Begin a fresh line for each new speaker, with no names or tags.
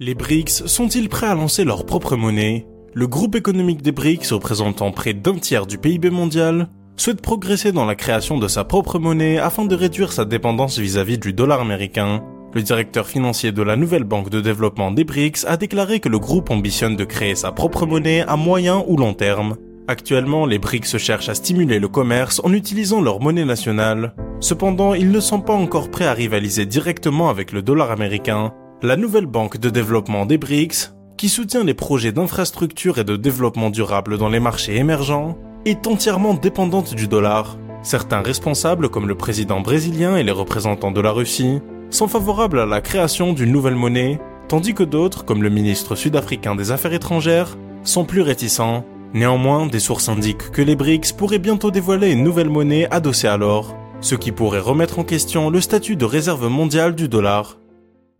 Les BRICS sont-ils prêts à lancer leur propre monnaie? Le groupe économique des BRICS, représentant près d'un tiers du PIB mondial, souhaite progresser dans la création de sa propre monnaie afin de réduire sa dépendance vis-à-vis du dollar américain. Le directeur financier de la nouvelle banque de développement des BRICS a déclaré que le groupe ambitionne de créer sa propre monnaie à moyen ou long terme. Actuellement, les BRICS cherchent à stimuler le commerce en utilisant leur monnaie nationale. Cependant, ils ne sont pas encore prêts à rivaliser directement avec le dollar américain. La nouvelle banque de développement des BRICS, qui soutient les projets d'infrastructure et de développement durable dans les marchés émergents, est entièrement dépendante du dollar. Certains responsables, comme le président brésilien et les représentants de la Russie, sont favorables à la création d'une nouvelle monnaie, tandis que d'autres, comme le ministre sud-africain des Affaires étrangères, sont plus réticents. Néanmoins, des sources indiquent que les BRICS pourraient bientôt dévoiler une nouvelle monnaie adossée à l'or, ce qui pourrait remettre en question le statut de réserve mondiale du dollar.